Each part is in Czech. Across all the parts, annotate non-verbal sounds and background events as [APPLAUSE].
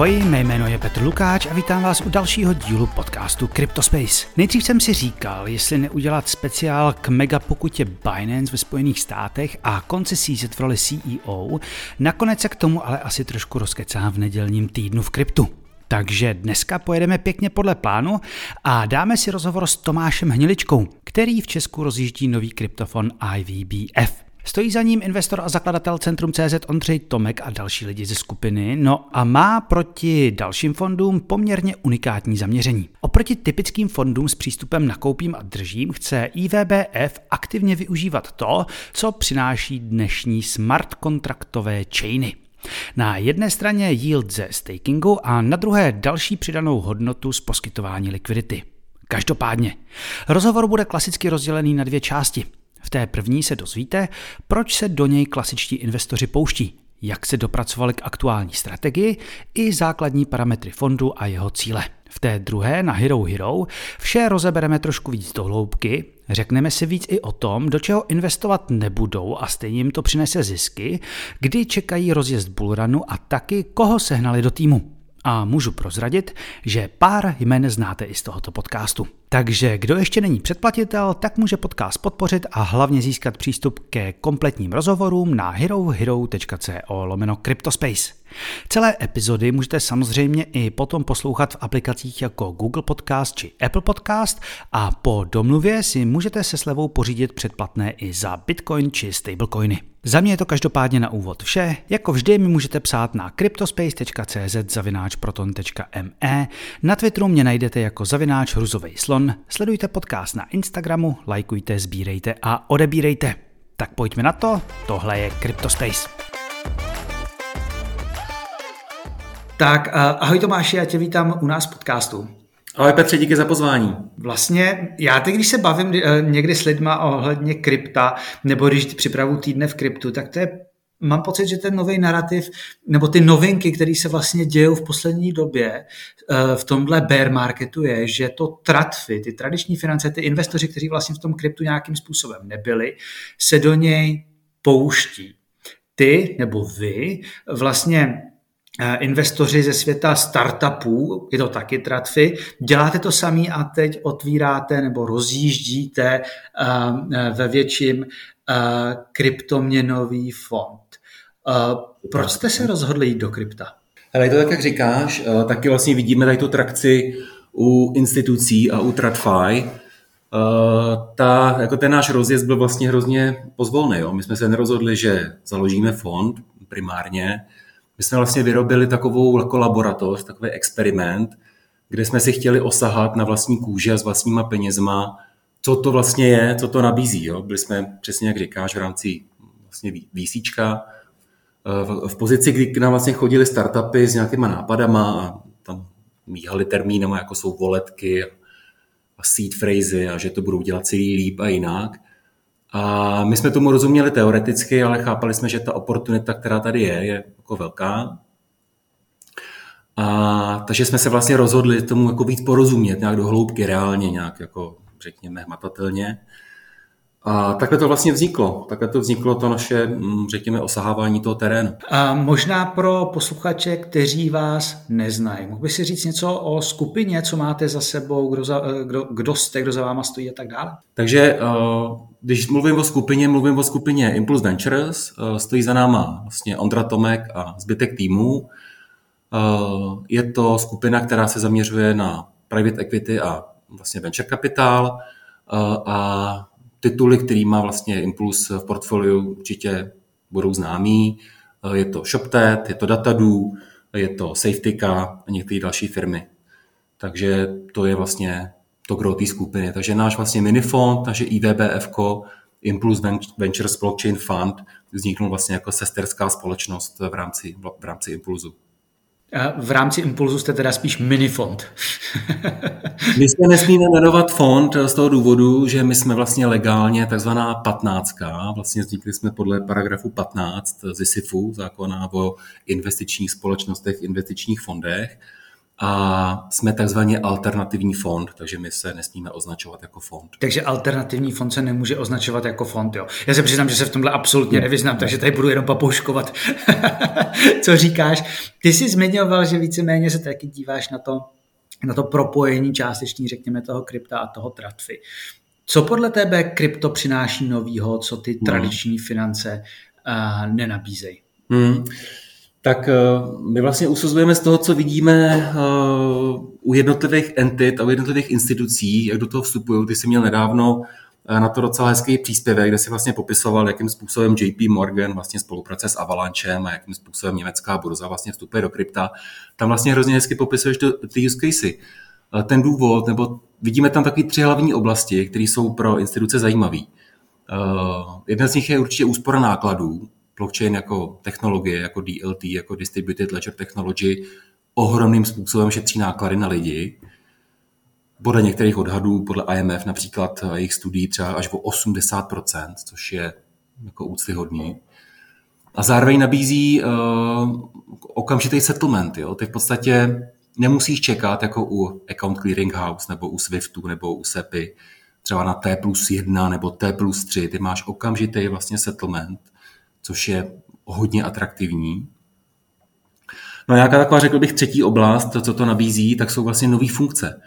Ahoj, mé jméno je Petr Lukáč a vítám vás u dalšího dílu podcastu CryptoSpace. Nejdřív jsem si říkal, jestli neudělat speciál k mega pokutě Binance ve Spojených státech a konci CZ v roli CEO, nakonec se k tomu ale asi trošku rozkecám v nedělním týdnu v kryptu. Takže dneska pojedeme pěkně podle plánu a dáme si rozhovor s Tomášem Hniličkou, který v Česku rozjíždí nový kryptofon IVBF. Stojí za ním investor a zakladatel Centrum CZ Ondřej Tomek a další lidi ze skupiny, no a má proti dalším fondům poměrně unikátní zaměření. Oproti typickým fondům s přístupem na koupím a držím chce IVBF aktivně využívat to, co přináší dnešní smart kontraktové chainy. Na jedné straně yield ze stakingu a na druhé další přidanou hodnotu z poskytování likvidity. Každopádně, rozhovor bude klasicky rozdělený na dvě části – v té první se dozvíte, proč se do něj klasičtí investoři pouští, jak se dopracovali k aktuální strategii i základní parametry fondu a jeho cíle. V té druhé na Hero Hero vše rozebereme trošku víc do hloubky, řekneme si víc i o tom, do čeho investovat nebudou a stejně jim to přinese zisky, kdy čekají rozjezd bullrunu a taky koho sehnali do týmu. A můžu prozradit, že pár jmen znáte i z tohoto podcastu. Takže kdo ještě není předplatitel, tak může podcast podpořit a hlavně získat přístup ke kompletním rozhovorům na herohero.co lomeno Cryptospace. Celé epizody můžete samozřejmě i potom poslouchat v aplikacích jako Google Podcast či Apple Podcast a po domluvě si můžete se slevou pořídit předplatné i za Bitcoin či stablecoiny. Za mě je to každopádně na úvod vše. Jako vždy mi můžete psát na cryptospace.cz zavináč proton.me. Na Twitteru mě najdete jako zavináč hruzovej slon. Sledujte podcast na Instagramu, lajkujte, sbírejte a odebírejte. Tak pojďme na to, tohle je CryptoSpace. Tak, ahoj Tomáši, já tě vítám u nás v podcastu. Ahoj Petře, díky za pozvání. Vlastně já teď, když se bavím eh, někdy s lidma ohledně krypta, nebo když připravu týdne v kryptu, tak to je mám pocit, že ten nový narrativ, nebo ty novinky, které se vlastně dějou v poslední době eh, v tomhle bear marketu je, že to tratfy, ty tradiční finance, ty investoři, kteří vlastně v tom kryptu nějakým způsobem nebyli, se do něj pouští. Ty nebo vy vlastně Eh, investoři ze světa startupů, je to taky Tratfy, děláte to samý a teď otvíráte nebo rozjíždíte eh, ve větším eh, kryptoměnový fond. Proč jste se rozhodli jít do krypta? Ale je to tak, jak říkáš, taky vlastně vidíme tady tu trakci u institucí a u TradFi. Ta, jako ten náš rozjezd byl vlastně hrozně pozvolný. Jo? My jsme se nerozhodli, že založíme fond primárně, my jsme vlastně vyrobili takovou jako laboratoř, takový experiment, kde jsme si chtěli osahat na vlastní kůži a s vlastníma penězma, co to vlastně je, co to nabízí. Jo? Byli jsme, přesně jak říkáš, v rámci vlastně výsíčka, v, v pozici, kdy k nám vlastně chodili startupy s nějakýma nápadama a tam míhali termínama, jako jsou voletky a seed phrasy a že to budou dělat celý líp a jinak. A my jsme tomu rozuměli teoreticky, ale chápali jsme, že ta oportunita, která tady je, je jako velká. A takže jsme se vlastně rozhodli tomu jako víc porozumět, nějak do hloubky, reálně, nějak jako řekněme hmatatelně. A takhle to vlastně vzniklo. Takhle to vzniklo to naše, mm, řekněme, osahávání toho terénu. A možná pro posluchače, kteří vás neznají, mohl by si říct něco o skupině, co máte za sebou, kdo, za, kdo, kdo jste, kdo za váma stojí a tak dále? Takže eh, když mluvím o skupině, mluvím o skupině Impulse Ventures, eh, stojí za náma vlastně Ondra Tomek a zbytek týmu. Eh, je to skupina, která se zaměřuje na private equity a vlastně venture capital a tituly, který má vlastně Impuls v portfoliu, určitě budou známí. Je to ShopTet, je to Datadu, je to Safetyka a některé další firmy. Takže to je vlastně to gro té skupiny. Takže náš vlastně minifond, naše IVBF, Impulse Ventures Blockchain Fund, vzniknul vlastně jako sesterská společnost v rámci, v rámci Impulzu. V rámci Impulzu jste teda spíš minifond. [LAUGHS] my se nesmíme jmenovat fond z toho důvodu, že my jsme vlastně legálně takzvaná patnáctka. Vlastně vznikli jsme podle paragrafu 15 z ISIFu, zákona o investičních společnostech, investičních fondech. A jsme takzvaně alternativní fond, takže my se nesmíme označovat jako fond. Takže alternativní fond se nemůže označovat jako fond, jo. Já se přiznám, že se v tomhle absolutně nevyznám, takže tady budu jenom papouškovat, [LAUGHS] co říkáš. Ty jsi zmiňoval, že víceméně se taky díváš na to, na to propojení částečný, řekněme, toho krypta a toho tradfy. Co podle tebe krypto přináší novýho, co ty no. tradiční finance uh, nenabízejí? Hmm. Tak uh, my vlastně usuzujeme z toho, co vidíme uh, u jednotlivých entit a u jednotlivých institucí, jak do toho vstupují. Ty jsi měl nedávno na to docela hezký příspěvek, kde si vlastně popisoval, jakým způsobem JP Morgan vlastně spolupracuje s Avalanchem a jakým způsobem německá burza vlastně vstupuje do krypta. Tam vlastně hrozně hezky popisuješ ty use casey. Ten důvod, nebo vidíme tam takové tři hlavní oblasti, které jsou pro instituce zajímavé. Jedna z nich je určitě úspora nákladů. Blockchain jako technologie, jako DLT, jako Distributed Ledger Technology, ohromným způsobem šetří náklady na lidi podle některých odhadů, podle IMF například jejich studií třeba až o 80%, což je jako úctyhodný. A zároveň nabízí uh, okamžitý settlement. Jo? Ty v podstatě nemusíš čekat jako u Account Clearing House nebo u Swiftu nebo u SEPI třeba na T plus 1 nebo T plus 3. Ty máš okamžitý vlastně settlement, což je hodně atraktivní. No a nějaká taková, řekl bych, třetí oblast, to, co to nabízí, tak jsou vlastně nové funkce.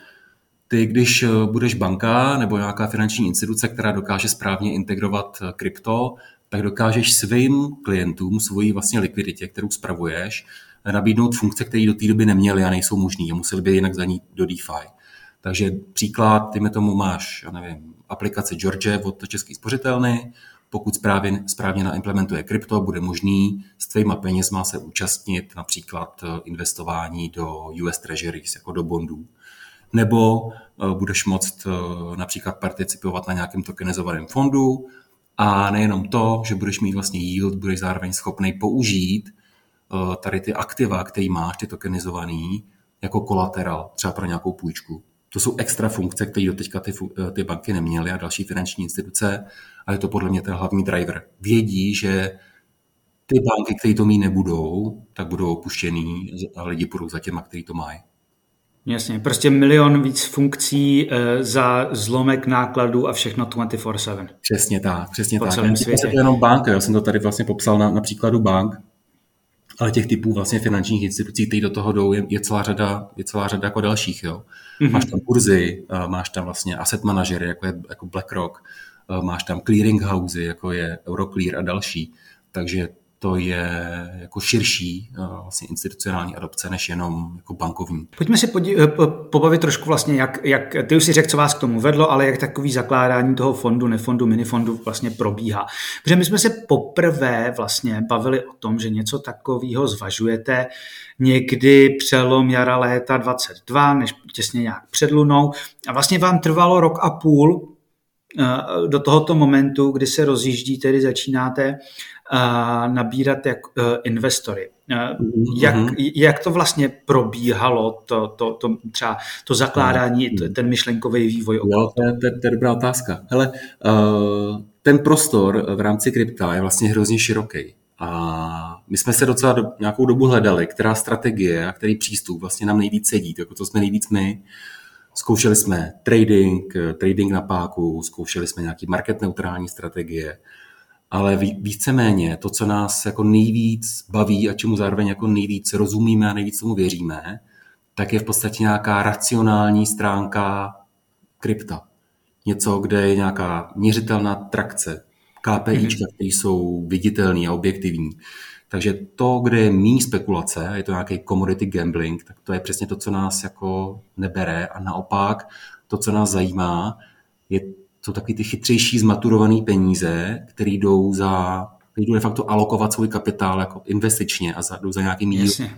Ty, když eh, budeš banka nebo nějaká finanční instituce, která dokáže správně integrovat eh, krypto, tak dokážeš svým klientům, svoji vlastně likviditě, kterou spravuješ, nabídnout funkce, které do té doby neměly a nejsou možné a museli by jinak za ní do DeFi. Takže příklad, ty tomu máš, já nevím, aplikace George od České spořitelny, pokud správně, správně naimplementuje krypto, bude možný s tvýma penězma se účastnit například eh, investování do US Treasuries, jako do bondů nebo eh, budeš moct eh, například participovat na nějakém tokenizovaném fondu a nejenom to, že budeš mít vlastně yield, budeš zároveň schopný použít tady ty aktiva, které máš, ty tokenizovaný, jako kolateral, třeba pro nějakou půjčku. To jsou extra funkce, které doteďka ty, ty banky neměly a další finanční instituce a je to podle mě ten hlavní driver. Vědí, že ty banky, které to mít nebudou, tak budou opuštěný a lidi budou za těma, kteří to mají. Jasně, prostě milion víc funkcí e, za zlomek nákladů a všechno 24-7. Přesně tak, přesně po tak. Celém světě. To jenom banka, já jsem to tady vlastně popsal na, na příkladu bank, ale těch typů vlastně finančních institucí, které do toho jdou, je, je celá řada, je celá řada jako dalších. Jo. Mm-hmm. Máš tam kurzy, máš tam vlastně asset manažery, jako je jako BlackRock, máš tam clearing housey, jako je Euroclear a další. Takže to je jako širší eh, vlastně institucionální adopce než jenom jako bankovní. Pojďme si podí- eh, pobavit trošku vlastně, jak, jak, ty už si řekl, co vás k tomu vedlo, ale jak takový zakládání toho fondu, nefondu, minifondu vlastně probíhá. Protože my jsme se poprvé vlastně bavili o tom, že něco takového zvažujete někdy přelom jara léta 22, než těsně nějak před lunou. A vlastně vám trvalo rok a půl eh, do tohoto momentu, kdy se rozjíždí, tedy začínáte nabírat jak e, investory. Mhm, jak, mhm. jak to vlastně probíhalo, to, to, to třeba to zakládání, mhm. ten myšlenkový vývoj? Jo, to je, to, je, to je dobrá otázka. Hele, uh, ten prostor v rámci krypta je vlastně hrozně široký. A my jsme se docela do, nějakou dobu hledali, která strategie a který přístup vlastně nám nejvíc sedí, jako to jsme nejvíc my. Zkoušeli jsme trading, trading na páku, zkoušeli jsme nějaký market neutrální strategie, ale víceméně to, co nás jako nejvíc baví a čemu zároveň jako nejvíc rozumíme a nejvíc tomu věříme, tak je v podstatě nějaká racionální stránka krypta. Něco, kde je nějaká měřitelná trakce, KPIčka, které jsou viditelné a objektivní. Takže to, kde je méně spekulace, je to nějaký commodity gambling, tak to je přesně to, co nás jako nebere a naopak to, co nás zajímá, je jsou taky ty chytřejší zmaturované peníze, které jdou za, který jdou de facto alokovat svůj kapitál jako investičně a za, jdou za nějakým Jasně.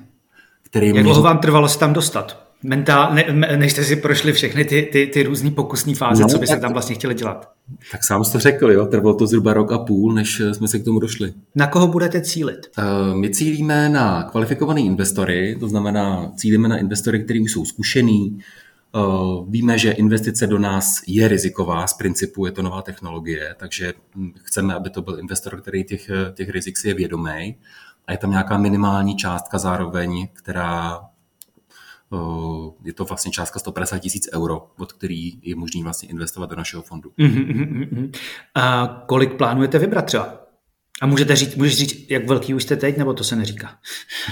který Jak dlouho vám trvalo se tam dostat? Mentál, ne, než jste si prošli všechny ty, ty, ty různé pokusné fáze, no, co byste tam vlastně chtěli dělat? Tak sám jste řekl, jo, trvalo to zhruba rok a půl, než jsme se k tomu došli. Na koho budete cílit? Uh, my cílíme na kvalifikované investory, to znamená cílíme na investory, kteří jsou zkušený, víme, že investice do nás je riziková, z principu je to nová technologie, takže hm, chceme, aby to byl investor, který těch, těch rizik si je vědomý a je tam nějaká minimální částka zároveň, která je to vlastně částka 150 tisíc euro, od který je možný vlastně investovat do našeho fondu. Uh-huh, A kolik plánujete vybrat třeba? A můžete říct, můžeš říct, jak velký už jste teď, nebo to se neříká?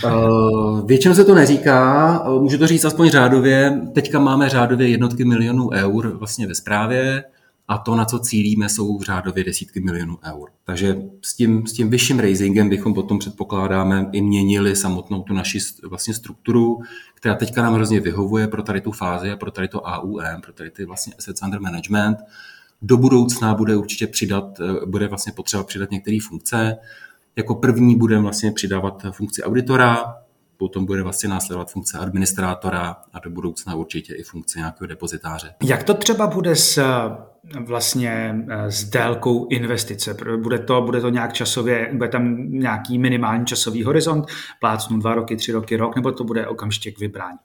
Uh, [LAUGHS] většinou se to neříká, můžu to říct aspoň řádově. Teďka máme řádově jednotky milionů eur vlastně ve správě a to, na co cílíme, jsou v řádově desítky milionů eur. Takže s tím, s tím vyšším raisingem bychom potom předpokládáme i měnili samotnou tu naši vlastně strukturu, která teďka nám hrozně vyhovuje pro tady tu fázi a pro tady to AUM, pro tady ty vlastně assets under management. Do budoucna bude určitě přidat, eh, bude vlastně potřeba přidat některé funkce. Jako první budeme vlastně přidávat funkci auditora, potom bude vlastně následovat funkce administrátora a do budoucna určitě i funkce nějakého depozitáře. Jak to třeba bude s vlastně s délkou investice? Bude to, bude to nějak časově, bude tam nějaký minimální časový horizont, plácnu dva roky, tři roky, rok, nebo to bude okamžitě k vybrání?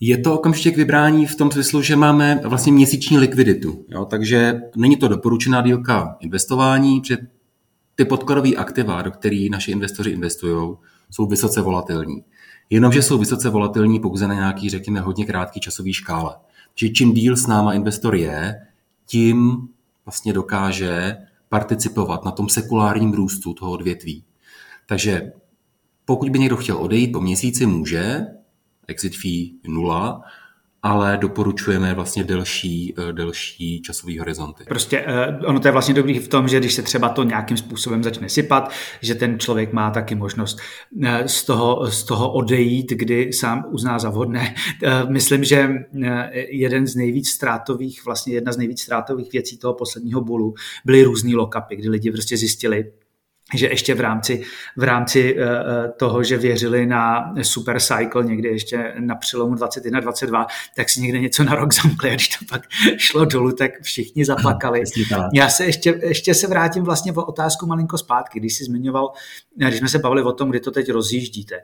Je to okamžitě k vybrání v tom smyslu, že máme vlastně měsíční likviditu. Jo? Takže není to doporučená dílka investování, protože ty podkladové aktiva, do kterých naši investoři investují, jsou vysoce volatilní. Jenomže jsou vysoce volatilní pouze na nějaký, řekněme, hodně krátký časový škále. Čiže čím díl s náma investor je, tím vlastně dokáže participovat na tom sekulárním růstu toho odvětví. Takže pokud by někdo chtěl odejít po měsíci, může, exit fee nula, ale doporučujeme vlastně delší, eh, delší časový horizonty. Prostě eh, ono to je vlastně dobrý v tom, že když se třeba to nějakým způsobem začne sypat, že ten člověk má taky možnost eh, z toho, z toho odejít, kdy sám uzná za vhodné. [LAUGHS] Myslím, že jeden z nejvíc ztrátových, vlastně jedna z nejvíc ztrátových věcí toho posledního bulu byly různý lokapy, kdy lidi prostě zjistili, že ještě v rámci, v rámci eh, eh, toho, že věřili na super cycle někdy ještě na přelomu 21-22, tak si někde něco na rok [LAUGHS] zamkli a když to pak šlo dolů, tak všichni zaplakali. Já se ještě, ještě se vrátím vlastně o otázku malinko zpátky, když jsi zmiňoval, když jsme se bavili o tom, kdy to teď rozjíždíte.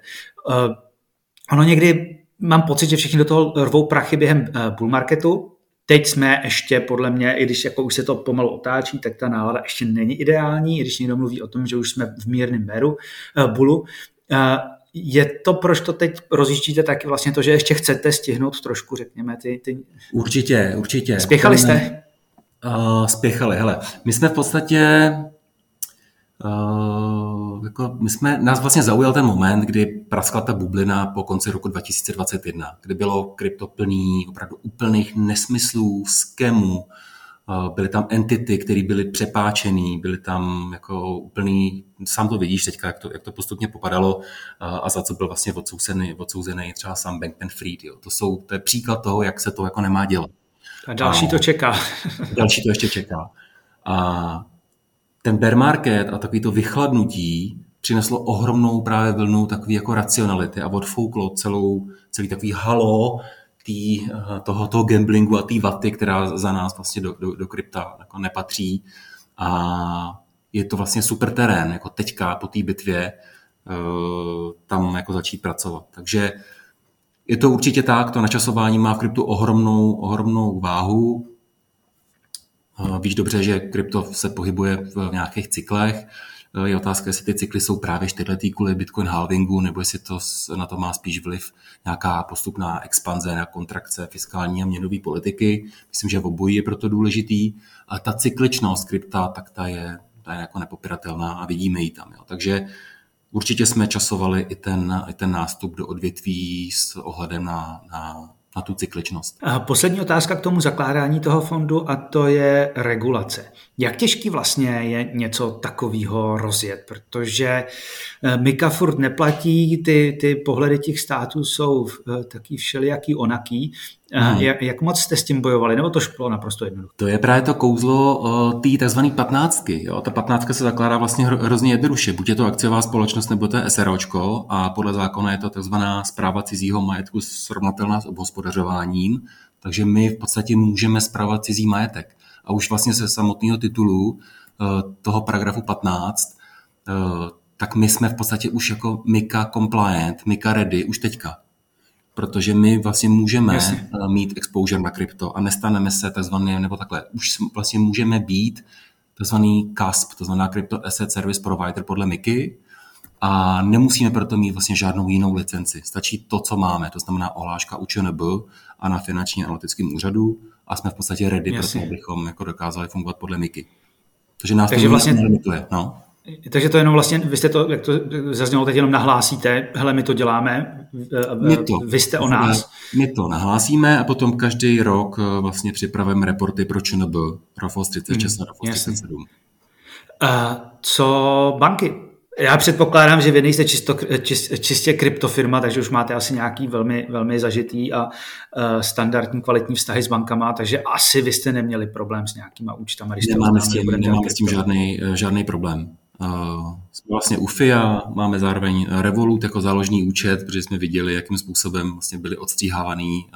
Ono někdy mám pocit, že všichni do toho rvou prachy během bull marketu, Teď jsme ještě, podle mě, i když jako už se to pomalu otáčí, tak ta nálada ještě není ideální, i když někdo mluví o tom, že už jsme v mírném beru, uh, bulu. Uh, je to, proč to teď rozjíždíte, taky vlastně to, že ještě chcete stihnout trošku, řekněme, ty... ty... Určitě, určitě. Spěchali jste? Uh, spěchali, hele. My jsme v podstatě Uh, jako my jsme, nás vlastně zaujal ten moment, kdy praskla ta bublina po konci roku 2021, kdy bylo krypto plný opravdu úplných nesmyslů, skemů, uh, byly tam entity, které byly přepáčený, byly tam jako úplný, sám to vidíš teďka, jak to, jak to postupně popadalo uh, a za co byl vlastně odsouzený, odsouzený třeba sám Bankman Fried. Jo. To, jsou, to je příklad toho, jak se to jako nemá dělat. A další a, to čeká. další to ještě čeká. A ten bear market a takový to vychladnutí přineslo ohromnou právě vlnu takový jako racionality a odfouklo celou, celý takový halo tý, toho, toho gamblingu a té vaty, která za nás vlastně do, do, do krypta jako nepatří. A je to vlastně super terén, jako teďka po té bitvě uh, tam jako začít pracovat. Takže je to určitě tak, to načasování má v kryptu ohromnou, ohromnou váhu. Víš dobře, že krypto se pohybuje v nějakých cyklech. Je otázka, jestli ty cykly jsou právě čtyřletý kvůli Bitcoin halvingu, nebo jestli to na to má spíš vliv nějaká postupná expanze na kontrakce fiskální a měnové politiky. Myslím, že v obojí je proto důležitý. A ta cykličnost krypta, tak ta je, ta je jako nepopiratelná a vidíme ji tam. Jo. Takže určitě jsme časovali i ten, i ten nástup do odvětví s ohledem na, na na tu cykličnost. A poslední otázka k tomu zakládání toho fondu a to je regulace. Jak těžký vlastně je něco takového rozjet, protože eh, Mika furt neplatí, ty, ty pohledy těch států jsou eh, taky všelijaký onaký. Hmm. Jak, jak moc jste s tím bojovali, nebo to šlo naprosto jednoduché? To je právě to kouzlo té tzv. patnáctky. Jo? Ta patnáctka se zakládá vlastně hrozně jednoduše. Buď je to akciová společnost, nebo to je SROčko a podle zákona je to tzv. zpráva cizího majetku srovnatelná s obhospodařováním, takže my v podstatě můžeme zpravovat cizí majetek. A už vlastně se samotného titulu toho paragrafu 15, eh, tak my jsme v podstatě už jako MICA compliant, MICA ready už teďka protože my vlastně můžeme Jasně. Eh, mít exposure na krypto a nestaneme se takzvaný, nebo takhle, už vlastně můžeme být takzvaný CASP, to znamená Crypto Asset Service Provider podle MIKI a nemusíme proto mít vlastně žádnou jinou licenci. Stačí to, co máme, to znamená ohláška ČNB a na finanční analytickým úřadu a jsme v podstatě ready pro to, abychom jako dokázali fungovat podle MIKY. Takže nás Takže to vlastně. No. Takže to jenom vlastně, vy jste to, jak to zaznělo, teď jenom nahlásíte, hele, my to děláme, my to, vy jste o nás. My to nahlásíme a potom každý rok eh, vlastně připravujeme reporty pro ČNB, ROFOS 36 hmm, a ROFOS 37. Uh, co banky? Já předpokládám, že vy nejste čisto, čist, čistě kryptofirma, takže už máte asi nějaký velmi, velmi zažitý a uh, standardní kvalitní vztahy s bankama, takže asi vy jste neměli problém s nějakýma účtama. Když nemáme s tím, nemáme s tím žádný, žádný problém. Jsme vlastně u FIA, máme zároveň Revolut jako záložní účet, protože jsme viděli, jakým způsobem vlastně byli odstříhávaný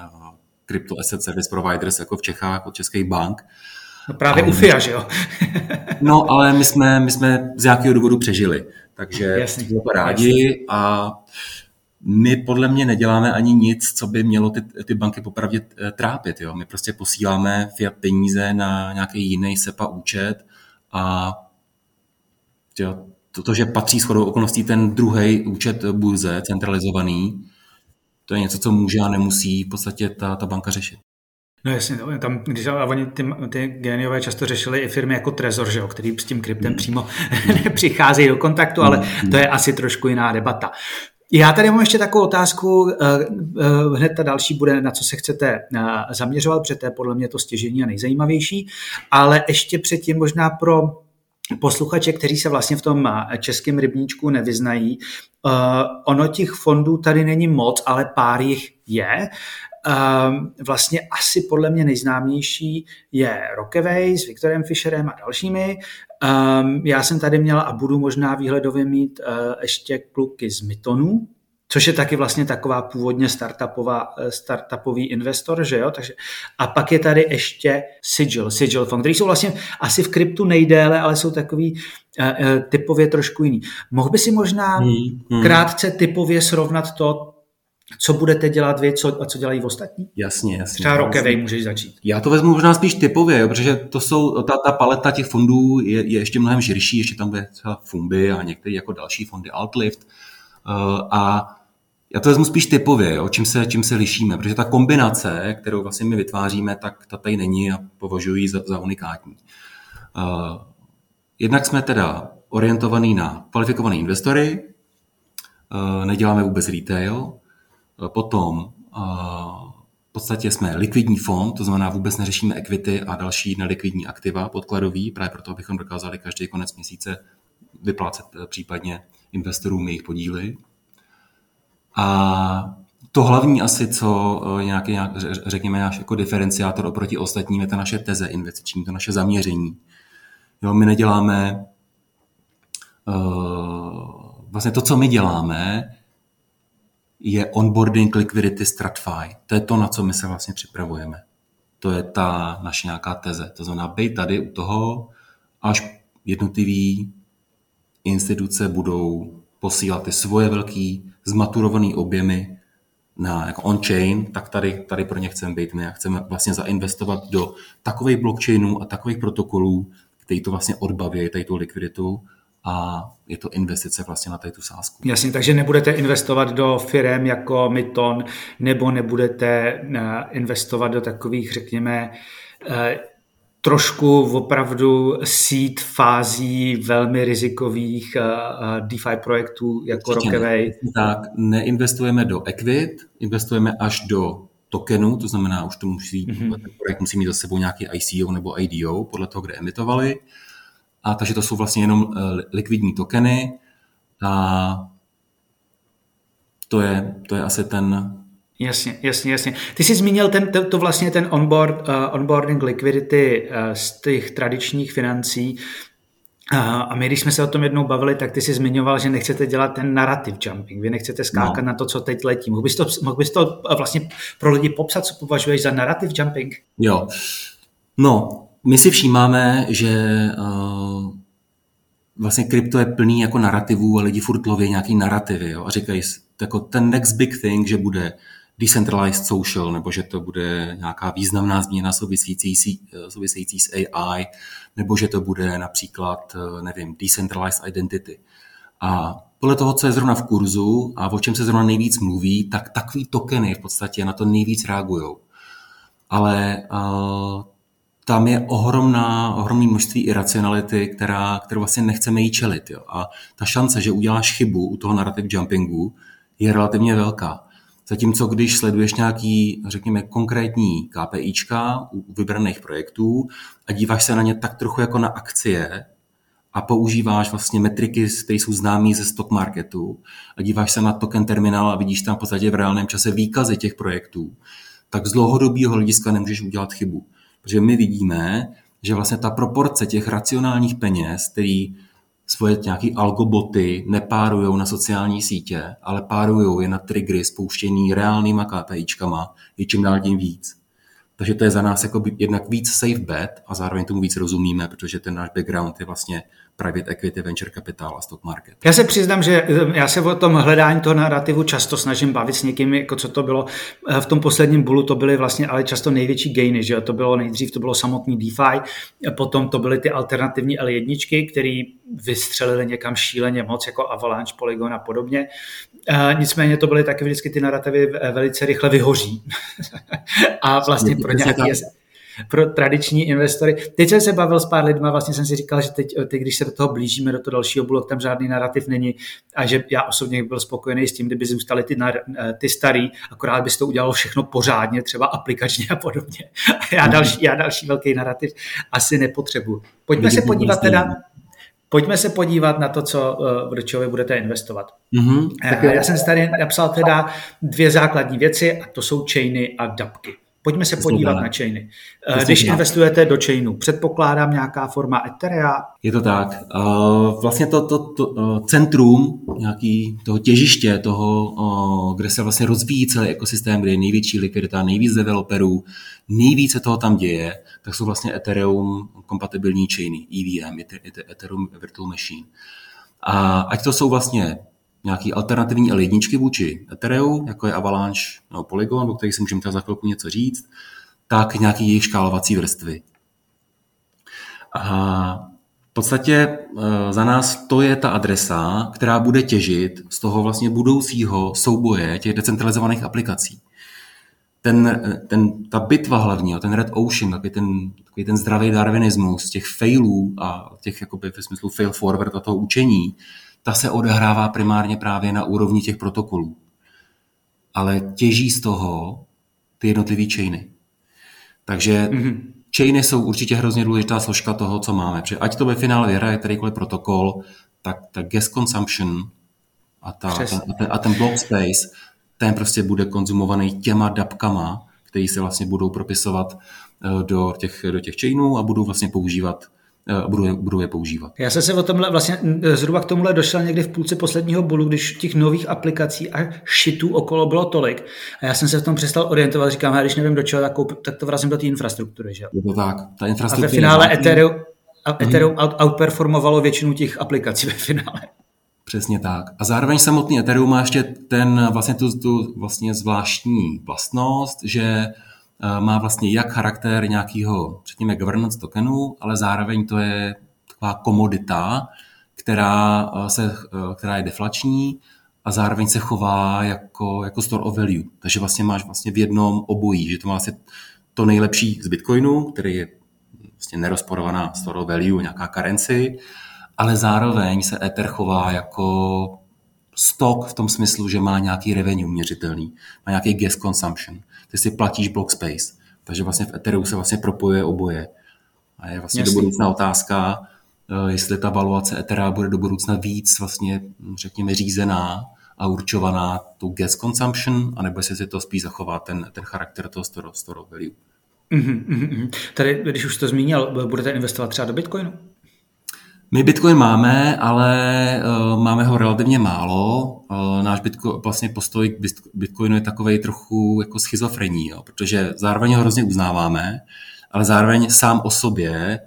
crypto asset service providers jako v Čechách od českých bank. No právě um, u FIA, že jo? [LAUGHS] no, ale my jsme, my jsme z nějakého důvodu přežili, takže jasný, jsme to rádi jasný. a my podle mě neděláme ani nic, co by mělo ty, ty banky popravdě eh, trápit. Jo? My prostě posíláme fiat peníze na nějaký jiný SEPA účet a jo, to, že patří shodou okolností ten druhý účet burze, centralizovaný, to je něco, co může a nemusí v podstatě ta, ta banka řešit. No jasně, no, tam, když oni ty, ty geniové často řešili i firmy jako Trezor, že jo, který s tím kryptem mm. přímo [LAUGHS] přicházejí do kontaktu, ale mm. to je asi trošku jiná debata. Já tady mám ještě takovou otázku, eh, eh, hned ta další bude, na co se chcete eh, zaměřovat, protože to je podle mě to stěžení a nejzajímavější, ale ještě předtím možná pro posluchače, kteří se vlastně v tom českém rybníčku nevyznají. ono těch fondů tady není moc, ale pár jich je. vlastně asi podle mě nejznámější je Rockaway s Viktorem Fischerem a dalšími. já jsem tady měla a budu možná výhledově mít ještě kluky z Mytonu, což je taky vlastně taková původně startupová, eh, startupový investor, že jo? Takže, a pak je tady ještě Sigil, Sigil Fund, který jsou vlastně asi v kryptu nejdéle, ale jsou takový uh, typově trošku jiný. Mohl by si možná hmm, hmm. krátce typově srovnat to, co budete dělat vy co, a co dělají ostatní? Jasně, jasně. Třeba Rockaway můžeš začít. Já to vezmu možná spíš typově, jo, protože to jsou, ta, ta paleta těch fondů je, je ještě mnohem širší, ještě tam bude třeba Fumbi a některé jako další fondy, Altlift. Uh, a já to vezmu spíš typově, jo, čím, se, čím se lišíme, protože ta kombinace, kterou vlastně my vytváříme, tak ta tady není a považuji za, za unikátní. Uh, jednak jsme teda orientovaní na kvalifikované investory, uh, neděláme vůbec retail, uh, potom v podstatě jsme likvidní fond, to znamená vůbec neřešíme equity a další nelikvidní aktiva podkladový, právě proto, abychom dokázali každý konec měsíce vyplácet případně investorům jejich podíly. A to hlavní asi, co eh, nějaký, nějak, řekněme, náš jako diferenciátor oproti ostatním, je ta naše teze investiční, to naše zaměření. Jo, my neděláme uh, vlastně to, co my děláme, je onboarding liquidity StratFi. To je to, na co my se vlastně připravujeme. To je ta naše nějaká teze. To znamená, být tady u toho, až jednotlivý instituce budou posílat ty svoje velké zmaturované objemy na jako on-chain, tak tady, tady pro ně chceme být my a chceme vlastně zainvestovat do takových blockchainů a takových protokolů, který to vlastně odbaví, tady tu likviditu a je to investice vlastně na tady tu sázku. Jasně, takže nebudete investovat do firm jako Myton, nebo nebudete eh, investovat do takových, řekněme, eh, trošku opravdu seed fází velmi rizikových uh, DeFi projektů jako Rockaway. Tak, neinvestujeme do Equit, investujeme až do tokenu, to znamená, už to musí, mm-hmm. ten projekt musí mít za sebou nějaký ICO nebo IDO, podle toho, kde emitovali. A takže to jsou vlastně jenom uh, likvidní tokeny a to je, to je asi ten, Jasně, jasně, jasně. Ty jsi zmínil ten, to, to vlastně ten onboard, uh, onboarding liquidity uh, z těch tradičních financí. Uh, a my, když jsme se o tom jednou bavili, tak ty jsi zmiňoval, že nechcete dělat ten narrative jumping. Vy nechcete skákat no. na to, co teď letí. Mohl bys, to, mohl bys to vlastně pro lidi popsat, co považuješ za narrative jumping? Jo. No, my si všímáme, že uh, vlastně krypto je plný jako narrativů a lidi furt loví nějaký narrativy jo, a říkají jako ten next big thing, že bude decentralized social, nebo že to bude nějaká významná změna související, související s AI, nebo že to bude například, nevím, decentralized identity. A podle toho, co je zrovna v kurzu a o čem se zrovna nejvíc mluví, tak takový tokeny v podstatě na to nejvíc reagují. Ale uh, tam je ohromná, ohromné množství iracionality, která, kterou vlastně nechceme jí čelit. Jo. A ta šance, že uděláš chybu u toho narrative jumpingu, je relativně velká. Zatímco když sleduješ nějaký, řekněme, konkrétní KPIčka u vybraných projektů a díváš se na ně tak trochu jako na akcie a používáš vlastně metriky, které jsou známé ze stock marketu a díváš se na token terminál a vidíš tam v podstatě v reálném čase výkazy těch projektů, tak z dlouhodobého hlediska nemůžeš udělat chybu. Protože my vidíme, že vlastně ta proporce těch racionálních peněz, který svoje nějaké algoboty nepárují na sociální sítě, ale párují je na triggery spouštění reálnýma KPIčkama, je čím dál tím víc. Takže to je za nás jako jednak víc safe bet a zároveň tomu víc rozumíme, protože ten náš background je vlastně private equity, venture capital a stock market. Já se přiznám, že eh, já se o tom hledání toho narrativu často snažím bavit s někým, jako co to bylo. Eh, v tom posledním bulu to byly vlastně ale často největší gainy, že to bylo nejdřív, to bylo samotný DeFi, potom to byly ty alternativní L1, které vystřelili někam šíleně moc, jako Avalanche, Polygon a podobně. E, nicméně to byly taky vždycky ty narrativy velice rychle vyhoří. [LAUGHS] a vlastně pro nějaký pro tradiční investory. Teď jsem se bavil s pár lidma, vlastně jsem si říkal, že teď, teď když se do toho blížíme, do toho dalšího bulu, tam žádný narrativ není a že já osobně byl spokojený s tím, kdyby zůstaly ty, ty starý, akorát by se to udělalo všechno pořádně, třeba aplikačně a podobně. A já další, já další velký narrativ asi nepotřebuji. Pojďme se podívat teda, Pojďme se podívat na to, co, do čeho vy budete investovat. Mm-hmm. Já jsem si tady napsal teda dvě základní věci a to jsou chainy a dapky. Pojďme se podívat na chainy. Eh, když investujete do chainu, předpokládám nějaká forma Etherea? Je to tak. Eh, vlastně to, to, to eh, centrum nějaký toho těžiště, toho, kde se vlastně rozvíjí celý ekosystém, kde je největší likvidita, nejvíc developerů, nejvíce toho tam děje, tak jsou vlastně Ethereum kompatibilní chainy, EVM, Ethereum Virtual Machine. A ať to jsou vlastně nějaký alternativní L1 vůči Ethereum, jako je Avalanche nebo Polygon, o kterých si můžeme za chvilku něco říct, tak nějaký jejich škálovací vrstvy. A v podstatě e, za nás to je ta adresa, která bude těžit z toho vlastně budoucího souboje těch decentralizovaných aplikací. Ten, ten, ta bitva hlavní, ten Red Ocean, takový ten, takový ten zdravý darwinismus těch failů a těch jakoby ve smyslu fail forward a toho učení, ta se odehrává primárně právě na úrovni těch protokolů. Ale těží z toho ty jednotlivé chainy. Takže mm-hmm. chainy jsou určitě hrozně důležitá složka toho, co máme. Protože ať to ve finále vyhraje kterýkoliv protokol, tak ta gas consumption a, ta, a, ten, a, ten, a ten block space, ten prostě bude konzumovaný těma dapkama, který se vlastně budou propisovat eh, do těch, do těch chainů a budou vlastně používat Eh, budu je, budu je používat. Já jsem se o tomhle vlastně zhruba k tomuhle došel někdy v půlce posledního bolu, když těch nových aplikací a shitů okolo bylo tolik. A já jsem se v tom přestal orientovat, říkám, když nevím do čeho, tak, koup, tak to vrazím do té infrastruktury. Že? Je to tak. Ta infrastruktura a ve finále Ethereum, a Ethereum outperformovalo většinu těch aplikací ve finále. Přesně tak. A zároveň samotný Ethereum má ještě ten vlastně tu, tu vlastně zvláštní vlastnost, že Eh, má vlastně jak charakter nějakého, řekněme, governance tokenu, ale zároveň to je taková komodita, která, eh, se, eh, která je deflační a zároveň se chová jako, jako store of value. Takže vlastně máš vlastně v jednom obojí, že to má vlastně to nejlepší z Bitcoinu, který je vlastně nerozporovaná store of value, nějaká currency, ale zároveň se Ether chová jako stok v tom smyslu, že má nějaký revenue měřitelný, má nějaký gas consumption ty si platíš block space. Takže vlastně v Ethereum se vlastně propojuje oboje. A je vlastně Jasný. do budoucna otázka, eh, jestli ta valuace Ethera bude do budoucna víc vlastně, řekněme, řízená a určovaná tou gas consumption, anebo jestli si to spíš zachová ten, ten charakter toho store, store value. Mm-hmm. Tady, když už to zmínil, budete investovat třeba do Bitcoinu? My Bitcoin máme, ale uh, máme ho relativně málo. Uh, náš Bitcoin, vlastně postoj k Bitcoinu je takový trochu jako schizofrení, jo, protože zároveň ho hrozně uznáváme, ale zároveň sám o sobě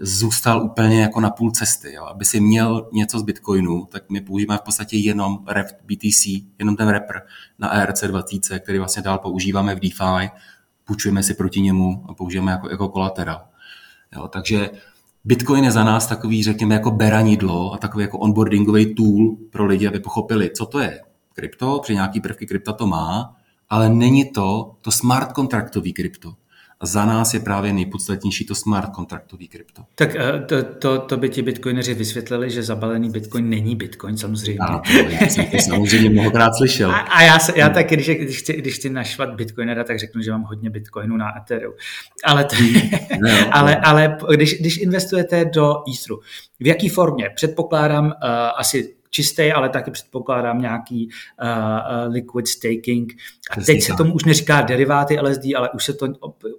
zůstal úplně jako na půl cesty. Jo. Aby si měl něco z Bitcoinu, tak my používáme v podstatě jenom rep BTC, jenom ten repr na ERC20, který vlastně dál používáme v DeFi, půjčujeme si proti němu a používáme jako, jako kolateral. Jo, takže Bitcoin je za nás takový, řekněme, jako beranidlo a takový jako onboardingový tool pro lidi, aby pochopili, co to je krypto, při nějaký prvky krypta to má, ale není to to smart kontraktový krypto. Za nás je právě nejpodstatnější to smart kontraktový krypto. Tak eh, to, to, to by ti bitcoineři vysvětlili, že zabalený bitcoin není bitcoin samozřejmě. A to, jsem to samozřejmě mnohokrát slyšel. A, a já, se, já hmm. taky, když, když, chci, když chci našvat bitcoinera, tak řeknu, že mám hodně bitcoinu na Ethereum. Ale, to, no, [LAUGHS] ale, ale když, když investujete do Etheru, v jaký formě? Předpokládám uh, asi čistý, ale taky předpokládám nějaký uh, uh, liquid staking. A teď se tomu už neříká deriváty LSD, ale už se to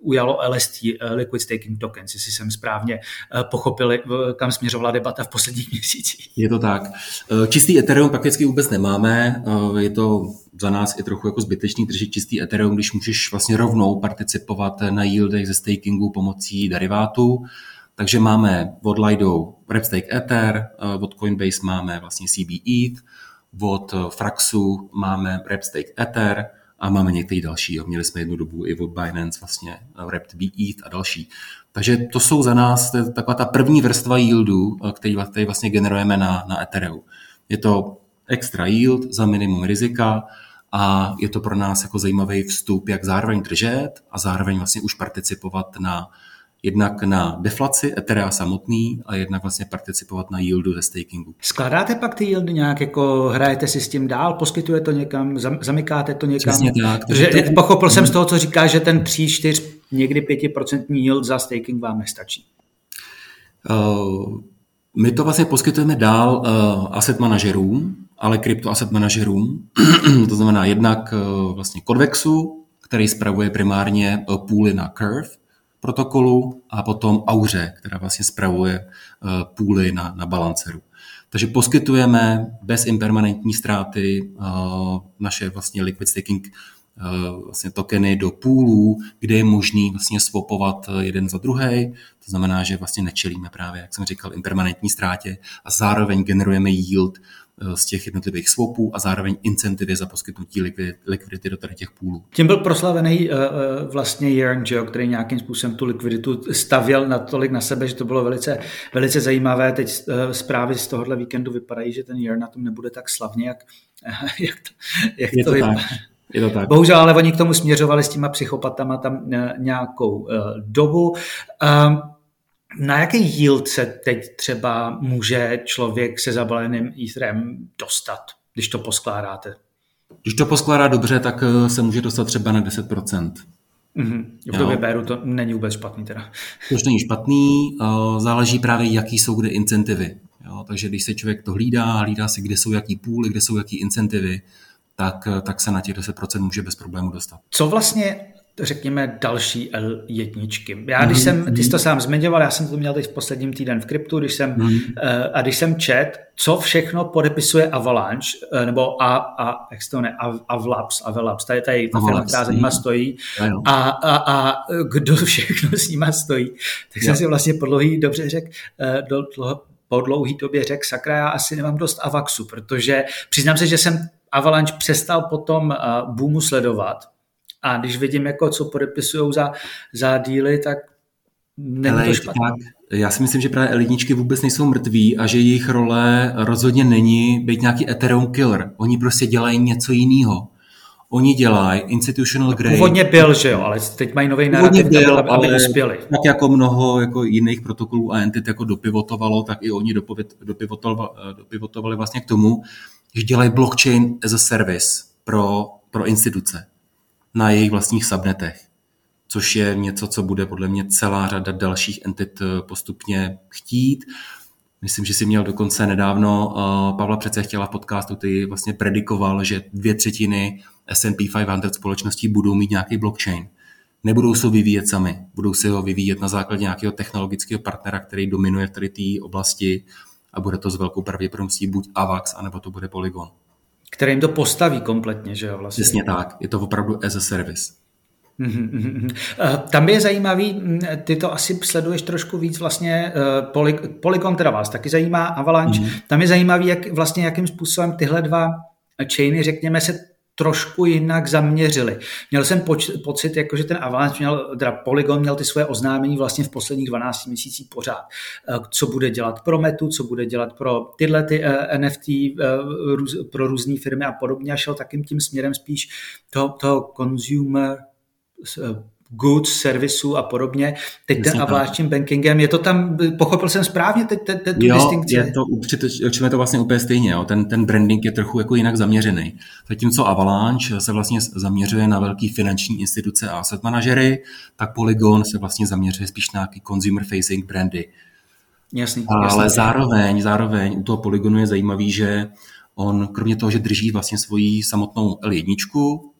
ujalo LST, uh, liquid staking tokens, jestli jsem správně uh, pochopili, kam směřovala debata v posledních [LAUGHS] měsících. Je to tak. Čistý Ethereum prakticky vůbec nemáme. Je to za nás i trochu jako zbytečný držet čistý Ethereum, když můžeš vlastně rovnou participovat na yieldech ze stakingu pomocí derivátů. Takže máme od Lido Repstake Ether, eh, od Coinbase máme vlastně CB ETH, od eh, Fraxu máme Repstake Ether a máme některý další. Měli jsme jednu dobu i od Binance vlastně eh, Rept ETH a další. Takže to jsou za nás to je taková ta první vrstva yieldu, který, který vlastně generujeme na, na Ethereum. Je to extra yield za minimum rizika a je to pro nás jako zajímavý vstup, jak zároveň držet a zároveň vlastně už participovat na jednak na deflaci Etherea samotný a jednak vlastně participovat na yieldu ze stakingu. Skládáte pak ty yieldy nějak, jako hrajete si s tím dál, poskytuje to někam, zamykáte to někam? Přesně tak. To... pochopil jsem z toho, co říká, že ten 3, 4, někdy 5% yield za staking vám nestačí. Uh, my to vlastně poskytujeme dál uh, asset manažerům, ale krypto asset manažerům. [CLEARS THROAT] to znamená jednak uh, vlastně Convexu, který spravuje primárně půly na Curve, protokolu a potom Auře, která vlastně spravuje eh, půly na, na balanceru. Takže poskytujeme bez impermanentní ztráty eh, naše vlastně liquid staking eh, vlastně tokeny do půlů, kde je možný vlastně swapovat jeden za druhý. To znamená, že vlastně nečelíme právě, jak jsem říkal, impermanentní ztrátě a zároveň generujeme yield z těch jednotlivých swapů a zároveň incentivy za poskytnutí likvidity do tady těch půlů. Tím byl proslavený uh, vlastně Jern, který nějakým způsobem tu likviditu stavěl natolik na sebe, že to bylo velice, velice zajímavé. Teď uh, zprávy z tohohle víkendu vypadají, že ten Jern na tom nebude tak slavně, jak, [LAUGHS] jak to, jak je to, to vypadá. Tak. Je to tak. Bohužel, ale oni k tomu směřovali s těma psychopatama tam nějakou uh, dobu. Uh, na jaký yield se teď třeba může člověk se zabaleným Etherem dostat, když to poskládáte? Když to poskládá dobře, tak eh, se může dostat třeba na 10%. Mm-hmm. V době Béru to není vůbec špatný teda. To už není špatný, eh, záleží právě, jaký jsou kde incentivy. Jo, takže když se člověk to hlídá, hlídá si, kde jsou jaký půly, kde jsou jaký incentivy, tak, eh, tak se na těch 10% může bez problému dostat. Co vlastně řekněme, další L1. Já, když mm-hmm. jsem, ty jsi to sám zmiňoval, já jsem to měl teď v posledním týden v kryptu, když jsem, uh, a když jsem čet, co všechno podepisuje Avalanche, uh, nebo a, a, jak se to ne, Avlabs, Avlabs, tady, tady ta firma, která za nima stojí, a, a, a kdo [LAUGHS] všechno s nima stojí, tak jsem si vlastně po dlouhý dobře řekl, do, dlouho, po dlouhý době řekl, sakra, já asi nemám dost Avaxu, protože přiznám se, že jsem Avalanche přestal potom boomu sledovat, a když vidím, jako co podepisují za, za díly, tak není Ale to špatné. Tak, já si myslím, že právě elitničky vůbec nejsou mrtví a že jejich role rozhodně není být nějaký Ethereum killer. Oni prostě dělají něco jiného. Oni dělají institutional grade. Původně byl, že jo, ale teď mají nový narrativ, byl, aby, aby uspěli. Tak jako mnoho jako jiných protokolů a entit jako dopivotovalo, tak i oni dopivotovali, dopivotovali vlastně k tomu, že dělají blockchain as a service pro, pro instituce na jejich vlastních subnetech, což je něco, co bude podle mě celá řada dalších entit eh, postupně chtít. Myslím, že si měl dokonce nedávno, uh, Pavla přece chtěla v podcastu, ty vlastně predikoval, že dvě třetiny S&P 500 společností budou mít nějaký blockchain. Nebudou se ho vyvíjet sami, budou si ho vyvíjet na základě nějakého technologického partnera, který dominuje v tady té oblasti a bude to s velkou pravděpodobností buď AVAX, anebo to bude Polygon který jim to postaví kompletně, že jo? Vlastně. Přesně tak, je to opravdu as a service. Mhm, mhm, mhm. Eh, tam je zajímavý, mm, ty to asi sleduješ trošku víc vlastně, eh, Polygon teda vás taky zajímá, Avalanche, mm. tam je zajímavý, jak vlastně jakým způsobem tyhle dva chainy, řekněme, se trošku jinak zaměřili. Měl jsem poč- pocit, jako že ten Avalanche měl, teda Polygon měl ty svoje oznámení vlastně v posledních 12 měsících pořád. Eh, co bude dělat pro Metu, co bude dělat pro tyhle ty eh, NFT, eh, pro různé firmy a podobně a šel takým tím směrem spíš toho, toho consumer goods, servisu a podobně. Teď ten avláčním bankingem, je to tam, pochopil jsem správně teď te, te, tu jo, distinkci? je to, je to vlastně úplně stejně, jo. Ten, ten branding je trochu jako jinak zaměřený. Zatímco Avalanche se vlastně zaměřuje na velký finanční instituce a asset manažery, tak Polygon se vlastně zaměřuje spíš na nějaký consumer facing brandy. Jasný, Ale jasný. zároveň, zároveň u toho Polygonu je zajímavý, že on kromě toho, že drží vlastně svoji samotnou L1,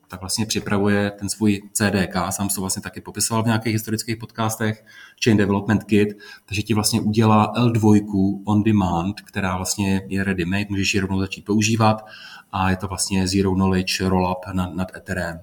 tak vlastně připravuje ten svůj CDK, sám to vlastně taky popisoval v nějakých historických podcastech, Chain Development Kit, takže ti vlastně udělá L2 on demand, která vlastně je ready-made, můžeš ji rovnou začít používat a je to vlastně zero knowledge rollup nad, nad Ethereum.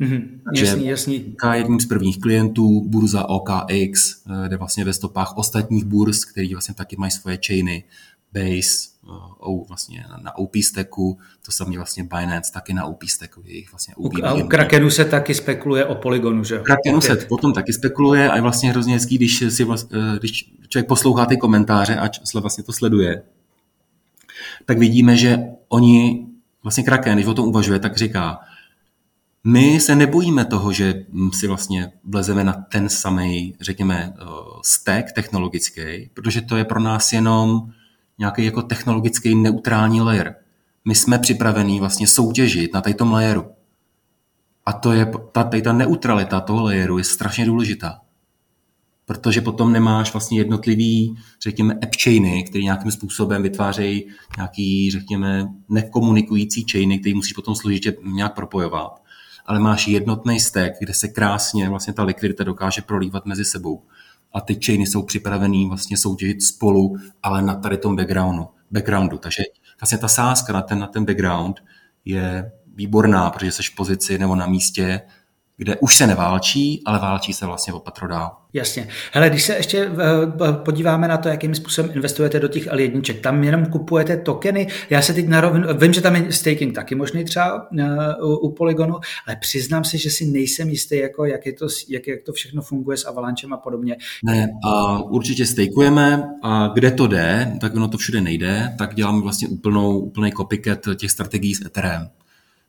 Mm-hmm. Jasný, jasný. Jedním z prvních klientů burza OKX, eh, jde vlastně ve stopách ostatních burz, který vlastně taky mají svoje chainy, Base, uh, vlastně na OP stacku, to samé vlastně Binance taky na OP stacku, jejich vlastně OP. A u Krakenu se taky spekuluje o Polygonu, že? Krakenu se potom taky spekuluje a je vlastně hrozně hezký, když, si vlast, eh, když člověk poslouchá ty komentáře a vlastně to sleduje, tak vidíme, že oni, vlastně Kraken, když o tom uvažuje, tak říká, my se nebojíme toho, že si vlastně vlezeme na ten samý, řekněme, eh, stack technologický, protože to je pro nás jenom nějaký jako technologický neutrální layer. My jsme připravení vlastně soutěžit na tomto layeru. A to je, ta, ta neutralita toho layeru je strašně důležitá. Protože potom nemáš vlastně jednotlivý, řekněme, app chainy, které nějakým způsobem vytvářejí nějaký, řekněme, nekomunikující chainy, který musíš potom složitě nějak propojovat. Ale máš jednotný stack, kde se krásně vlastně ta likvidita dokáže prolívat mezi sebou a ty chainy jsou připravený vlastně soutěžit spolu, ale na tady tom backgroundu. backgroundu. Takže vlastně ta sázka na ten, na ten background je výborná, protože jsi v pozici nebo na místě, kde už se neválčí, ale válčí se vlastně o patro dál. Jasně. Hele, když se ještě eh, podíváme na to, jakým způsobem investujete do těch L1, tam jenom kupujete tokeny. Já se teď narovnu, vím, že tam je staking taky možný třeba eh, u Polygonu, ale přiznám se, že si nejsem jistý, jako jak, je to, jak, jak to všechno funguje s Avalanchem a podobně. Ne, a určitě stakujeme a kde to jde, tak ono to všude nejde, tak děláme vlastně úplnou, úplný copycat těch strategií s Etherem.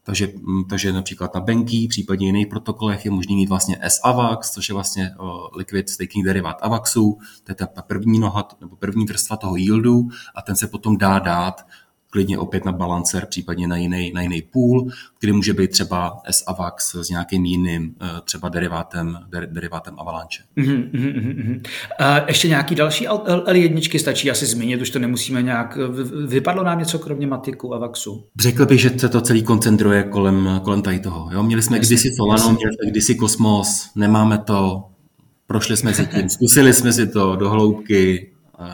Takže, mm, takže například na Banky, případně jiných protokolech je možný mít vlastně S-AVAX, což je vlastně liquid staking derivát AVAXu, to je ta první noha, nebo první vrstva toho yieldu a ten se potom dá dát klidně opět na balancer, případně na jiný, na jiný pool, který může být třeba S-AVAX s nějakým jiným eh, třeba derivátem, der, derivátem Avalanche. Mm-hmm, mm-hmm. A ještě nějaký další L1 stačí asi zmínit, už to nemusíme nějak, vypadlo nám něco kromě Matiku AVAXu? Řekl bych, že se to celý koncentruje kolem, kolem tady toho. Jo? Měli jsme jasně, kdysi Solano, jasně. měli jsme kdysi Kosmos, nemáme to, prošli jsme si tím, zkusili jsme si to do hloubky,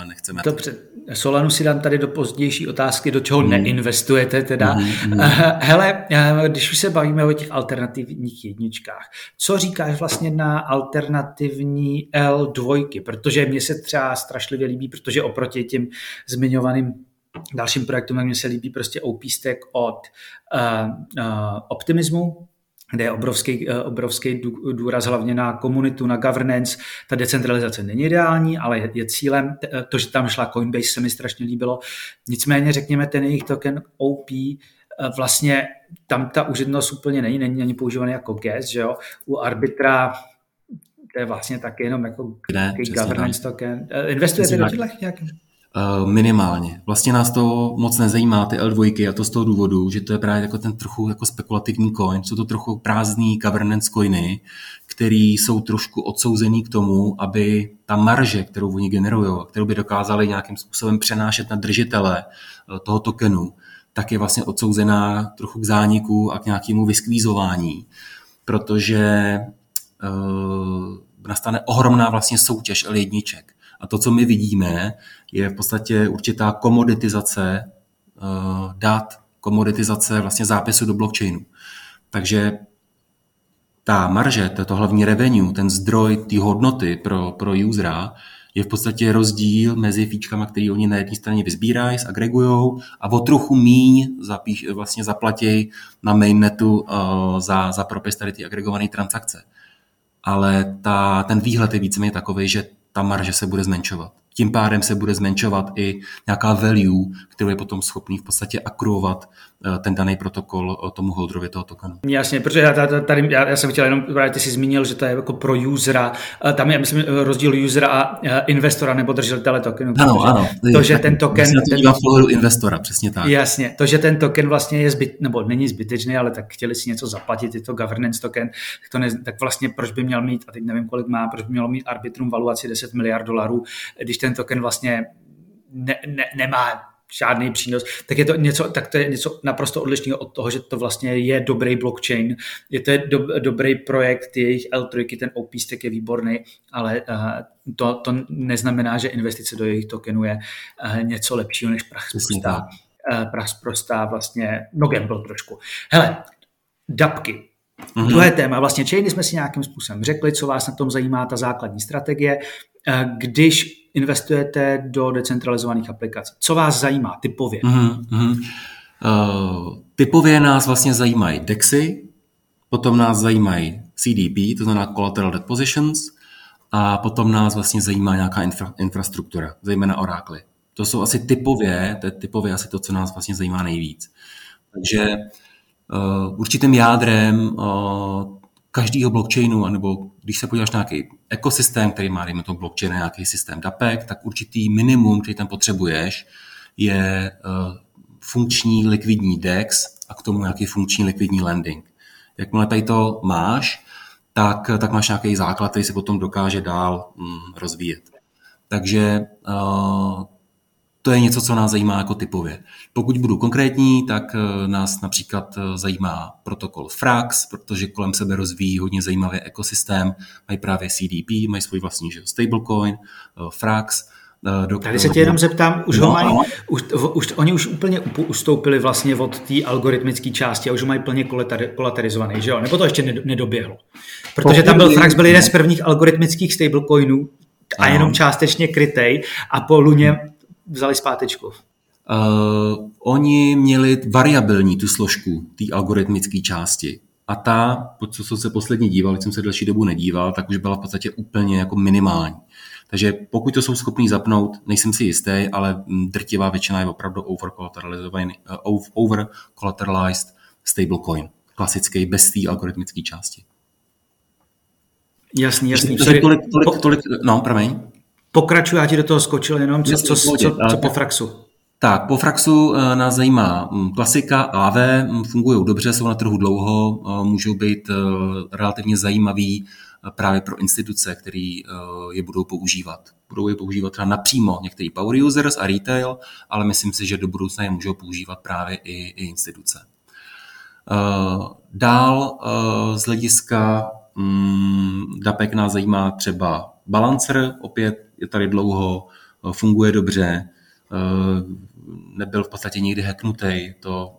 nechceme Dobře. Solanu si dám tady do pozdější otázky, do čeho mm. neinvestujete teda. Mm, Hele, eh, když už se bavíme o těch alternativních jedničkách, co říkáš vlastně na alternativní L2? Protože mně se třeba strašlivě líbí, protože oproti těm zmiňovaným dalším projektům, mně se líbí prostě OP Stack od uh, uh, Optimismu, kde je obrovský, eh, obrovský důraz hlavně na komunitu, na governance. Ta decentralizace není ideální, ale je, je cílem. Eh, to, že tam šla Coinbase, se mi strašně líbilo. Nicméně, řekněme, ten jejich token OP, eh, vlastně tam ta úřednost úplně není, není ani používaný jako gas, že jo. U arbitra to je vlastně taky jenom jako ne, governance token. Investujete do těchto nějakým? Uh, minimálně. Vlastně nás to moc nezajímá, ty L2, a to z toho důvodu, že to je právě jako ten trochu jako spekulativní coin, jsou to trochu prázdný governance coiny, který jsou trošku odsouzený k tomu, aby ta marže, kterou oni generují, kterou by dokázali nějakým způsobem přenášet na držitele eh, toho tokenu, tak je vlastně odsouzená trochu k zániku a k nějakému vyskvízování, protože uh, nastane ohromná vlastně soutěž L1 a to, co my vidíme, je v podstatě určitá komoditizace uh, dat, komoditizace vlastně zápisu do blockchainu. Takže ta marže, to, hlavní revenue, ten zdroj té hodnoty pro, pro usera je v podstatě rozdíl mezi fíčkama, které oni na jedné straně vyzbírají, agregují a o trochu míň zapíš, vlastně zaplatí na mainnetu uh, za, za propis tady ty agregované transakce. Ale ta, ten výhled je víceméně takový, že ta marže se bude zmenšovat. Tím pádem se bude zmenšovat i nějaká value, kterou je potom schopný v podstatě akruovat ten daný protokol eh, tomu holderovi toho tokenu. Jasně, protože já, tady, já, já jsem chtěl jenom, právě ty jsi zmínil, že to je jako pro usera, eh, tam je, myslím, rozdíl usera a investora nebo držitele tokenu. Ano, ano. To, že ten token... Ten, ten, pohledu investora, přesně tak. Jasně, to, že ten token vlastně je zbyt, nebo není zbytečný, ale tak chtěli si něco zaplatit, je to governance token, tak, to ne, tak vlastně proč by měl mít, a teď nevím, kolik má, proč by mělo mít arbitrum valuaci 10 miliard dolarů, když ten token vlastně ne, ne, nemá žádný přínos, tak je to něco, tak to je něco naprosto odlišného od toho, že to vlastně je dobrý blockchain, je to do, dobrý projekt, jejich L3, ten OP stack je výborný, ale uh, to, to neznamená, že investice do jejich tokenů je uh, něco lepšího než prach prostá, uh, prach prostá vlastně, no gamble trošku. Hele, dapky, Mm-hmm. Druhé téma, vlastně chainy jsme si nějakým způsobem řekli, co vás na tom zajímá, ta základní strategie. Když investujete do decentralizovaných aplikací. Co vás zajímá typově? Mm-hmm. Uh, typově nás vlastně zajímají DEXy, potom nás zajímají CDP, to znamená Collateral Depositions, a potom nás vlastně zajímá nějaká infra, infrastruktura, zejména Oracle. To jsou asi typově, to je typově asi to, co nás vlastně zajímá nejvíc. Takže uh, určitým jádrem uh, každého blockchainu, anebo když se podíváš na nějaký ekosystém, který má, dejme to blockchain, nějaký systém DAPEC, tak určitý minimum, který tam potřebuješ, je uh, funkční likvidní DEX a k tomu nějaký funkční likvidní lending. Jakmile tady to máš, tak, tak máš nějaký základ, který se potom dokáže dál mm, rozvíjet. Takže uh, to je něco, co nás zajímá jako typově. Pokud budu konkrétní, tak eh, nás například eh, zajímá protokol Frax, protože kolem sebe rozvíjí hodně zajímavý ekosystém. Mají právě CDP, mají svůj vlastní že, stablecoin, eh, Frax, do, Tady se tě jenom zeptám, už no, ho mají, už, už, oni už úplně ustoupili vlastně od té algoritmické části a už ho mají plně kolaterizovaný, že jo? Nebo to ještě nedoběhlo? Protože tam byl Frax byl jeden z prvních algoritmických stablecoinů a jenom částečně krytej a po Luně vzali zpátečku? Uh, oni měli variabilní tu složku té algoritmické části. A ta, po co jsem se posledně díval, když jsem se delší dobu nedíval, tak už byla v podstatě úplně jako minimální. Takže pokud to jsou schopní zapnout, nejsem si jistý, ale drtivá většina je opravdu over-collateralized, uh, over stablecoin, klasický, bez té algoritmické části. Jasný, jasný. Takže tolik, tolik, tolik, no, promiň. Pokračuji, já ti do toho skočil jenom, co, co, co, co, co po Fraxu. Tak, po Fraxu eh, nás zajímá hm, klasika, AV, hm, fungují dobře, jsou na trhu dlouho, eh, můžou být eh, relativně zajímavý právě pro instituce, které je budou používat. Budou je používat třeba napřímo některý power users a retail, ale myslím si, že do budoucna je můžou používat právě i, i instituce. Dál z hlediska hm, DAPEK nás zajímá třeba Balancer, opět je tady dlouho, eh, funguje dobře, eh, nebyl v podstatě nikdy hacknutý, to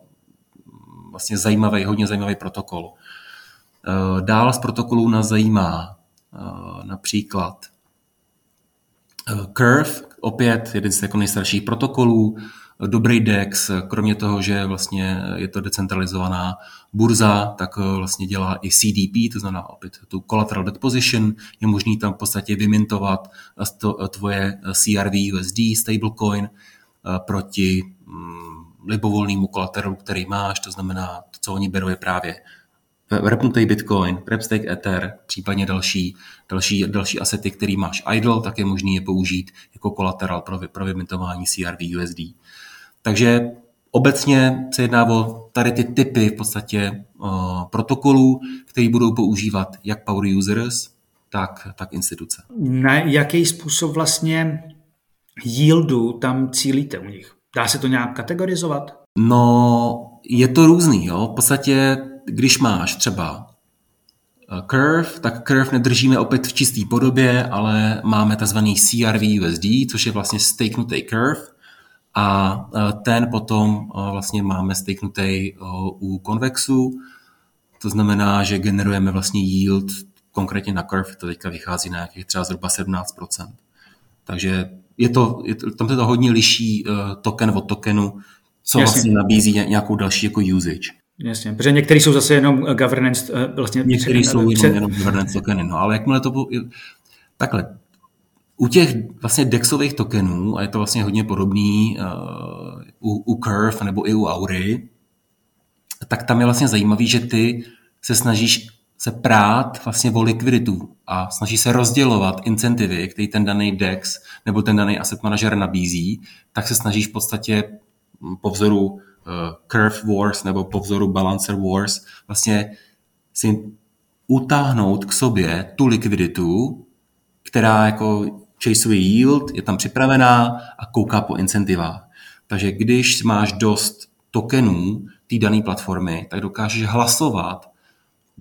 vlastně zajímavý, hodně zajímavý protokol. Eh, dál z protokolů nás zajímá například Curve, opět jeden z jako nejstarších protokolů, dobrý DEX, kromě toho, že vlastně je to decentralizovaná burza, tak eh, vlastně dělá i CDP, to znamená opět tu collateral deposition, je možný tam v podstatě vymintovat eh, tvoje eh, CRV USD stablecoin proti mm, libovolnému kolateralu, který máš, to znamená, to, co oni berou, je právě repnutý Bitcoin, Repstake Ether, případně další, další, další asety, který máš idle, tak je možný je použít jako kolateral pro, pro vymintování CRV USD. Takže obecně se jedná o tady ty typy v podstatě uh, protokolů, které budou používat jak power users, tak, tak instituce. Na jaký způsob vlastně yieldu tam cílíte u nich? Dá se to nějak kategorizovat? No, je to různý. Jo? V podstatě, když máš třeba uh, curve, tak curve nedržíme opět v čisté podobě, ale máme tzv. CRV USD, což je vlastně stakenutý curve, a e, ten potom e, vlastně máme staknutý e, u konvexu, to znamená, že generujeme vlastně yield konkrétně na curve, to teďka vychází na nějakých třeba zhruba 17%. Takže je to, je to, tam se to hodně liší token od tokenu, co Jasně. vlastně nabízí nějakou další jako usage. Jasně, protože některý jsou zase jenom governance, vlastně Některý před, jsou před... jenom governance tokeny, no ale jakmile to bylo, takhle, u těch vlastně DEXových tokenů, a je to vlastně hodně podobný uh, u, u Curve nebo i u Aury, tak tam je vlastně zajímavý, že ty se snažíš se prát vlastně o likviditu a snaží se rozdělovat incentivy, který ten daný DEX nebo ten daný asset manager nabízí, tak se snažíš v podstatě po vzoru uh, Curve Wars nebo po vzoru Balancer Wars vlastně si utáhnout k sobě tu likviditu, která jako chaseuje yield, je tam připravená a kouká po incentivách. Takže když máš dost tokenů té dané platformy, tak dokážeš hlasovat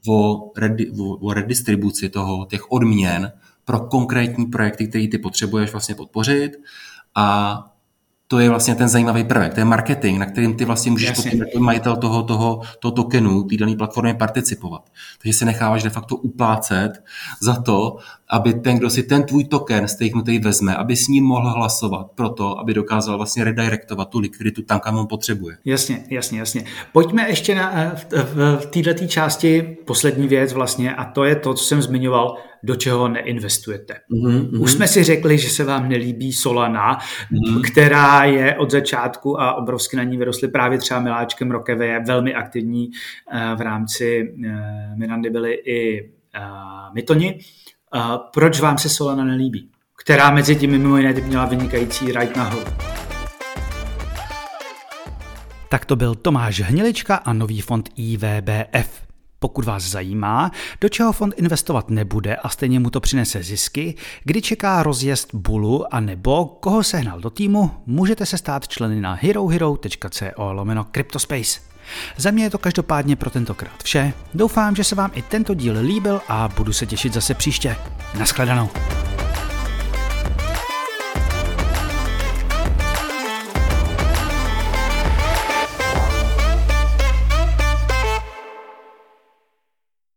o, redi, o, o redistribuci toho, těch odměn pro konkrétní projekty, které ty potřebuješ vlastně podpořit a to je vlastně ten zajímavý prvek, to je marketing, na kterým ty vlastně můžeš potom jako majitel toho, toho, toho tokenu, té dané platformy participovat. Takže si necháváš de facto uplácet za to, aby ten, kdo si ten tvůj token stakenutý vezme, aby s ním mohl hlasovat pro to, aby dokázal vlastně redirektovat tu likviditu tam, kam on potřebuje. Jasně, jasně, jasně. Pojďme ještě na, eh, v, v této části poslední věc vlastně a to je to, co jsem zmiňoval, do čeho neinvestujete. Mm-hmm. Už jsme si řekli, že se vám nelíbí Solana, mm-hmm. která je od začátku a obrovsky na ní vyrostly právě třeba Miláčkem Rokeve, je velmi aktivní eh, v rámci eh, Mirandy byly i Mytoni. Proč vám se Solana nelíbí? Která mezi tím mimo jiné měla vynikající ride nahoru. Tak to byl Tomáš Hnilička a nový fond IVBF. Pokud vás zajímá, do čeho fond investovat nebude a stejně mu to přinese zisky, kdy čeká rozjezd bulu a nebo koho sehnal do týmu, můžete se stát členy na herohero.co lomeno Cryptospace. Za mě je to každopádně pro tentokrát vše. Doufám, že se vám i tento díl líbil a budu se těšit zase příště. Naschledanou.